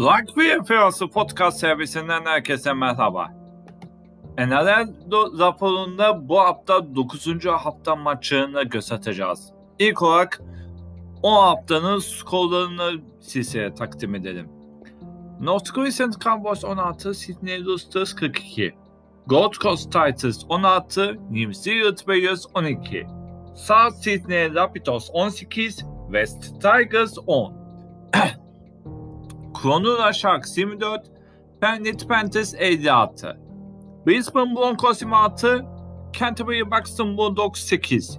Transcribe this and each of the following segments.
Rugby Filosu Podcast servisinden herkese merhaba. NRL raporunda bu hafta 9. hafta maçını göz atacağız. İlk olarak o haftanın skorlarını size takdim edelim. North Crescent Cowboys 16, Sydney Roosters 42. Gold Coast Titans 16, New Zealand Warriors 12. South Sydney Rapids 18, West Tigers 10. Cronulla Sharks 24, Penrith Panthers 56. Brisbane Broncos 26, Canterbury Buxton Bulldogs 8.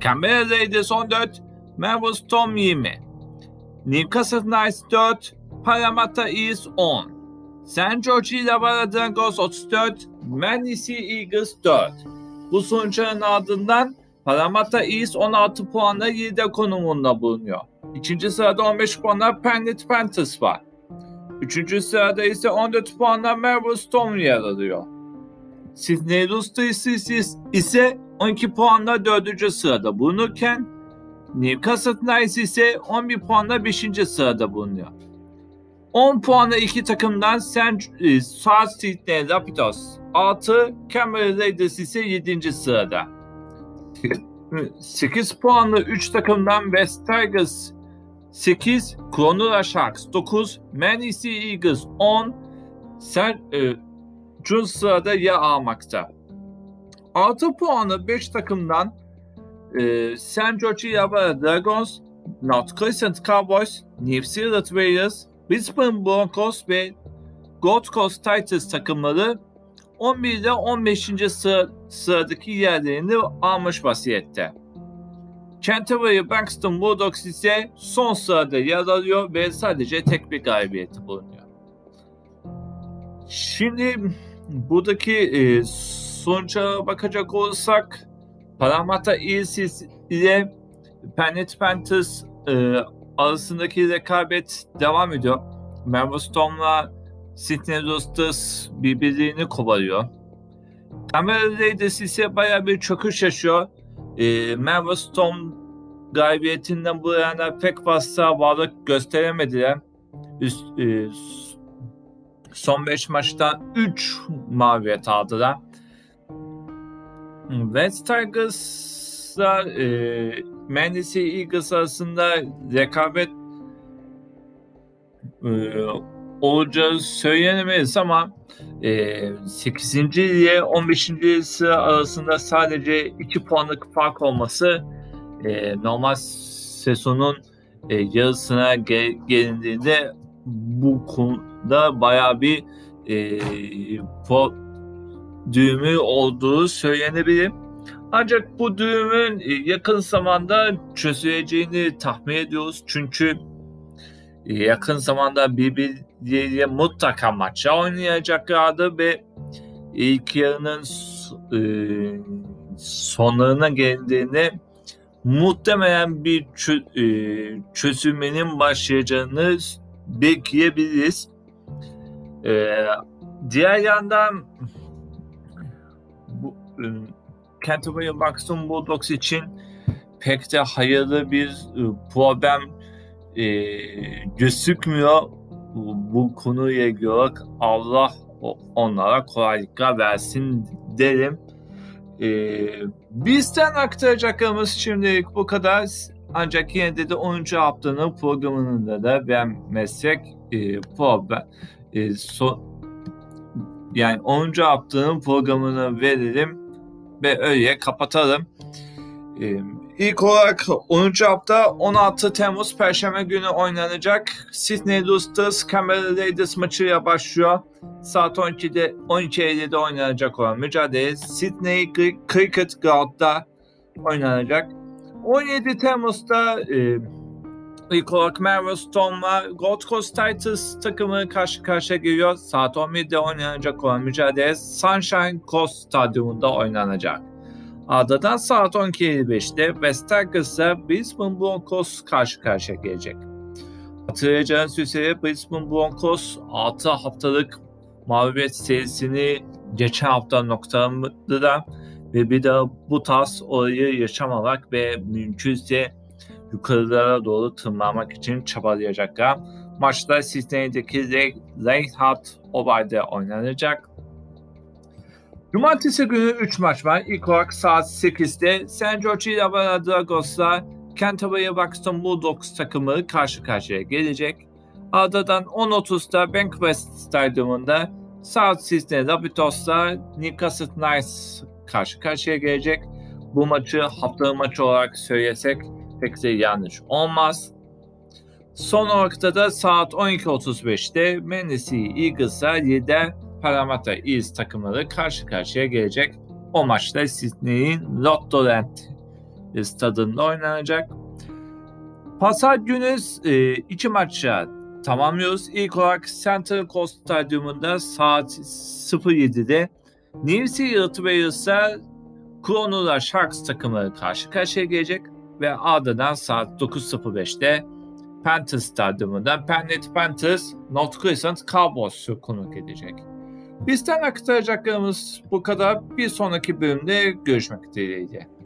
Canberra Raiders 14, Melbourne Storm 20. Newcastle Knights 4, Parramatta East 10. St. George Illawarra Dragons 34, Manly Eagles 4. Bu sonuçların ardından Parramatta East 16 puanla 7 konumunda bulunuyor. İkinci sırada 15 puanla Penrith Panthers var. Üçüncü sırada ise 14 puanla Melbourne Storm yer alıyor. Sydney Roosters ise 12 puanla 4. sırada bulunurken Newcastle Knights ise 11 puanla 5. sırada bulunuyor. 10 puanla iki takımdan e, South Sydney Rapids 6, Canberra Raiders ise 7. sırada. 8 puanlı 3 takımdan West Tigers 8, Cronulla Sharks 9, Manly Eagles 10, Ser, e, Jun sırada yer almakta. 6 puanı 5 takımdan e, St. George Illawarra Dragons, North Crescent Cowboys, New Zealand Warriors, Brisbane Broncos ve Gold Coast Titans takımları 11 ile 15. Sıra, sıradaki yerlerini almış vaziyette. Canterbury Buxton Bulldogs ise son sırada yer alıyor ve sadece tek bir galibiyeti bulunuyor. Şimdi buradaki e, sonuca bakacak olursak Parramatta Eels ile Penrith Panthers e, arasındaki rekabet devam ediyor. Melbourne Storm'la Sydney Roosters birbirlerini kovalıyor. Canberra Raiders ise baya bir çöküş yaşıyor. E, Melbourne Storm galibiyetinden bu yana pek fazla varlık gösteremediler. Üst, e, son 5 maçtan 3 mağlubiyet aldılar. West Tigers'la e, Manly Eagles arasında rekabet e, olacağı söylenemeyiz ama e, 8. ile 15. sıra arasında sadece 2 puanlık fark olması e, normal sezonun e, yarısına gel, gelindiğinde bu konuda baya bir e, po, düğümü olduğu söylenebilir. Ancak bu düğümün e, yakın zamanda çözüleceğini tahmin ediyoruz. Çünkü yakın zamanda birbirleriyle mutlaka maçı oynayacaklardı ve ilk yarının e, sonlarına geldiğinde muhtemelen bir çö- e, çözülmenin başlayacağını bekleyebiliriz. E, diğer yandan bu, e, Canterbury Buxton Bulldogs için pek de hayırlı bir e, problem e, gözükmüyor. Bu konuya ilgili Allah onlara kolaylıklar versin derim. Ee, bizden aktaracaklarımız şimdilik bu kadar. Ancak yine de, de 10. haftanın programında da ben meslek e, problem e, so, yani 10. haftanın programını verelim ve öyle kapatalım. E, ilk olarak 10. hafta 16 Temmuz Perşembe günü oynanacak. Sydney Roosters Canberra Raiders maçıyla başlıyor saat 12'de 12.50'de oynanacak olan mücadele Sydney Cricket Ground'da oynanacak. 17 Temmuz'da e, ilk olarak Melbourne Storm'la Gold Coast Titans takımı karşı karşıya geliyor. Saat 11'de oynanacak olan mücadele Sunshine Coast Stadyumunda oynanacak. Ardından saat 12.55'te West Tigers'la Brisbane Broncos karşı karşıya gelecek. Hatırlayacağınız üzere Brisbane Broncos 6 haftalık mağlubiyet serisini geçen hafta noktaladılar ve bir daha bu tarz olayı yaşamamak ve mümkünse yukarılara doğru tırmanmak için çabalayacaklar. maçta Sydney'deki Reinhardt Oval'de oynanacak. Cumartesi günü 3 maç var. İlk olarak saat 8'de St. George Illawarra Dragos'la Canterbury Buxton Bulldogs takımı karşı karşıya gelecek. Ardından 10.30'da Bankwest Stadyumunda South Sydney Rabitos'la Newcastle Knights karşı karşıya gelecek. Bu maçı haftanın maçı olarak söylesek pek de yanlış olmaz. Son olarak da saat 12.35'te Manly Eagles'a lider Parramatta Eels takımları karşı karşıya gelecek. O maçta Sydney'in Lottoland stadında oynanacak. Pazar günü e, iki maçı tamamlıyoruz. İlk olarak Central Coast Stadyumunda saat 07'de New Zealand Walers'a Cronulla Sharks takımları karşı karşıya gelecek ve ardından saat 9.05'te Panthers Stadyumunda Penrith Panthers North Crescent Cowboys'u konuk edecek. Bizden aktaracaklarımız bu kadar. Bir sonraki bölümde görüşmek dileğiyle.